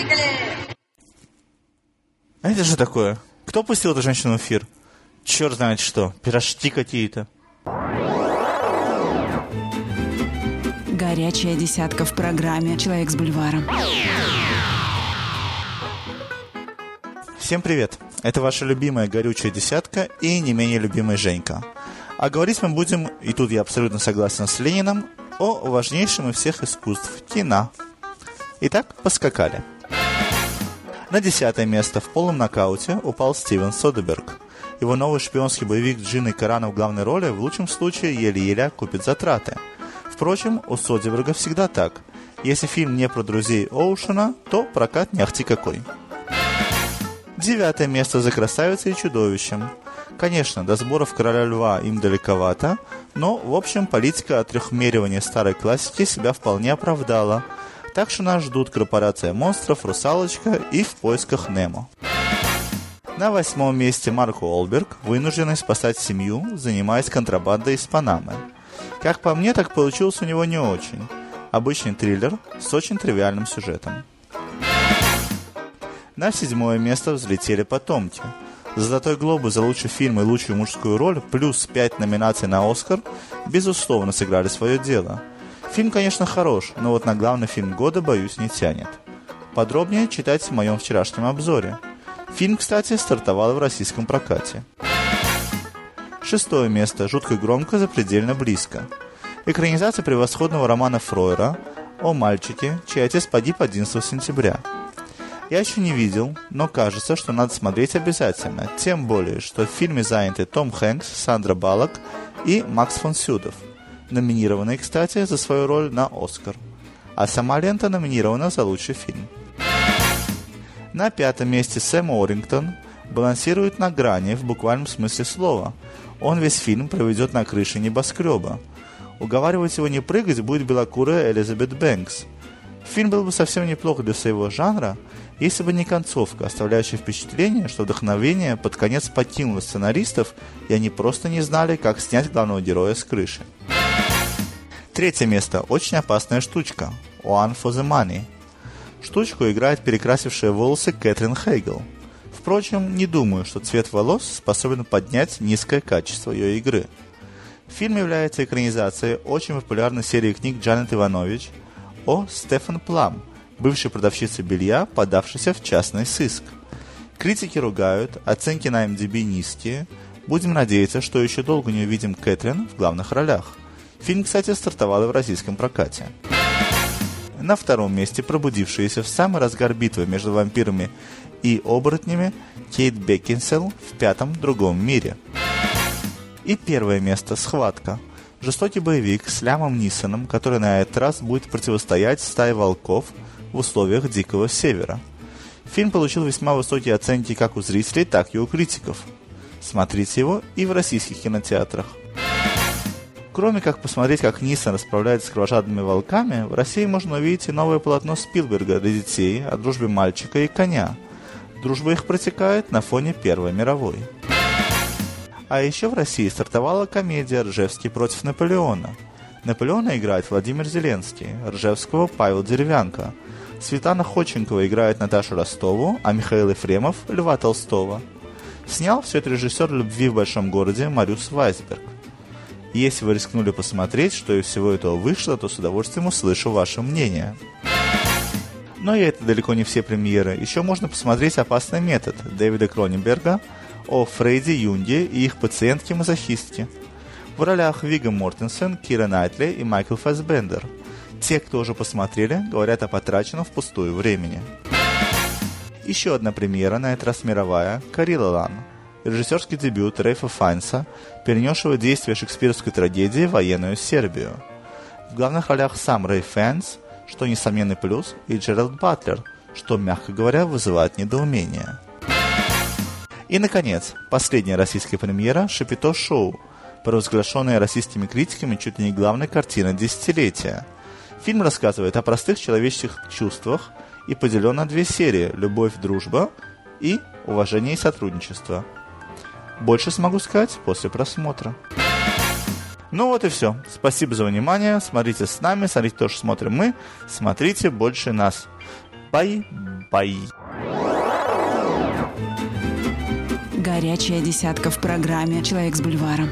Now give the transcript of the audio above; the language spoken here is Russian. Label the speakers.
Speaker 1: Поехали!
Speaker 2: А это же такое? Кто пустил эту женщину в эфир? Черт знает что, пирожки какие-то.
Speaker 3: Горячая десятка в программе «Человек с бульваром».
Speaker 2: Всем привет! Это ваша любимая горючая десятка и не менее любимая Женька. А говорить мы будем, и тут я абсолютно согласен с Лениным, о важнейшем из всех искусств – кино. Итак, поскакали. На десятое место в полном нокауте упал Стивен Содерберг. Его новый шпионский боевик Джин и Карана в главной роли в лучшем случае еле-еле купит затраты. Впрочем, у Содерберга всегда так. Если фильм не про друзей Оушена, то прокат не ахти какой. Девятое место за красавицей и чудовищем. Конечно, до сборов Короля Льва им далековато, но, в общем, политика отрехмеривания старой классики себя вполне оправдала. Так что нас ждут корпорация монстров, русалочка и в поисках Немо. На восьмом месте Марк Уолберг, вынужденный спасать семью, занимаясь контрабандой из Панамы. Как по мне, так получилось у него не очень. Обычный триллер с очень тривиальным сюжетом. На седьмое место взлетели потомки. «Золотой глобус» за лучший фильм и лучшую мужскую роль, плюс пять номинаций на «Оскар», безусловно сыграли свое дело. Фильм, конечно, хорош, но вот на главный фильм года, боюсь, не тянет. Подробнее читайте в моем вчерашнем обзоре. Фильм, кстати, стартовал в российском прокате. Шестое место. Жутко громко, запредельно близко. Экранизация превосходного романа Фройера о мальчике, чей отец погиб 11 сентября. Я еще не видел, но кажется, что надо смотреть обязательно. Тем более, что в фильме заняты Том Хэнкс, Сандра Баллок и Макс фон Сюдов, номинированные, кстати, за свою роль на Оскар. А сама лента номинирована за лучший фильм. На пятом месте Сэм Орингтон балансирует на грани в буквальном смысле слова. Он весь фильм проведет на крыше небоскреба. Уговаривать его не прыгать будет белокурая Элизабет Бэнкс. Фильм был бы совсем неплох для своего жанра, если бы не концовка, оставляющая впечатление, что вдохновение под конец покинуло сценаристов, и они просто не знали, как снять главного героя с крыши. Третье место. Очень опасная штучка. One for the Money. Штучку играет перекрасившая волосы Кэтрин Хейгл. Впрочем, не думаю, что цвет волос способен поднять низкое качество ее игры. Фильм является экранизацией очень популярной серии книг Джанет Иванович о Стефан Плам – бывшей продавщицы белья, подавшейся в частный сыск. Критики ругают, оценки на MDB низкие. Будем надеяться, что еще долго не увидим Кэтрин в главных ролях. Фильм, кстати, стартовал и в российском прокате. На втором месте пробудившиеся в самый разгар битвы между вампирами и оборотнями Кейт Бекинсел в пятом другом мире. И первое место – «Схватка». Жестокий боевик с Лямом Нисоном, который на этот раз будет противостоять стае волков – в условиях Дикого Севера. Фильм получил весьма высокие оценки как у зрителей, так и у критиков. Смотрите его и в российских кинотеатрах. Кроме как посмотреть, как Нисон расправляется с кровожадными волками, в России можно увидеть и новое полотно Спилберга для детей о дружбе мальчика и коня. Дружба их протекает на фоне Первой мировой. А еще в России стартовала комедия «Ржевский против Наполеона». Наполеона играет Владимир Зеленский, Ржевского Павел Деревянко – Светлана Ходченкова играет Наташу Ростову, а Михаил Ефремов – Льва Толстого. Снял все это режиссер «Любви в большом городе» Мариус Вайсберг. Если вы рискнули посмотреть, что из всего этого вышло, то с удовольствием услышу ваше мнение. Но и это далеко не все премьеры. Еще можно посмотреть «Опасный метод» Дэвида Кроненберга о Фрейде Юнге и их пациентке-мазохистке. В ролях Вигго Мортенсен, Кира Найтли и Майкл Фассбендер – те, кто уже посмотрели, говорят о потраченном впустую времени. Еще одна премьера, на этот раз мировая, Кориолан. Режиссерский дебют Рейфа Файнса, перенесшего действие шекспировской трагедии в военную Сербию. В главных ролях сам Рэйф Файнс, что несомненный плюс, и Джеральд Батлер, что, мягко говоря, вызывает недоумение. И, наконец, последняя российская премьера «Шапито Шоу», провозглашенная российскими критиками чуть ли не главной картиной десятилетия – Фильм рассказывает о простых человеческих чувствах и поделен на две серии «Любовь, дружба» и «Уважение и сотрудничество». Больше смогу сказать после просмотра. Ну вот и все. Спасибо за внимание. Смотрите с нами, смотрите то, что смотрим мы. Смотрите больше нас. Пай.
Speaker 3: Горячая десятка в программе «Человек с бульваром».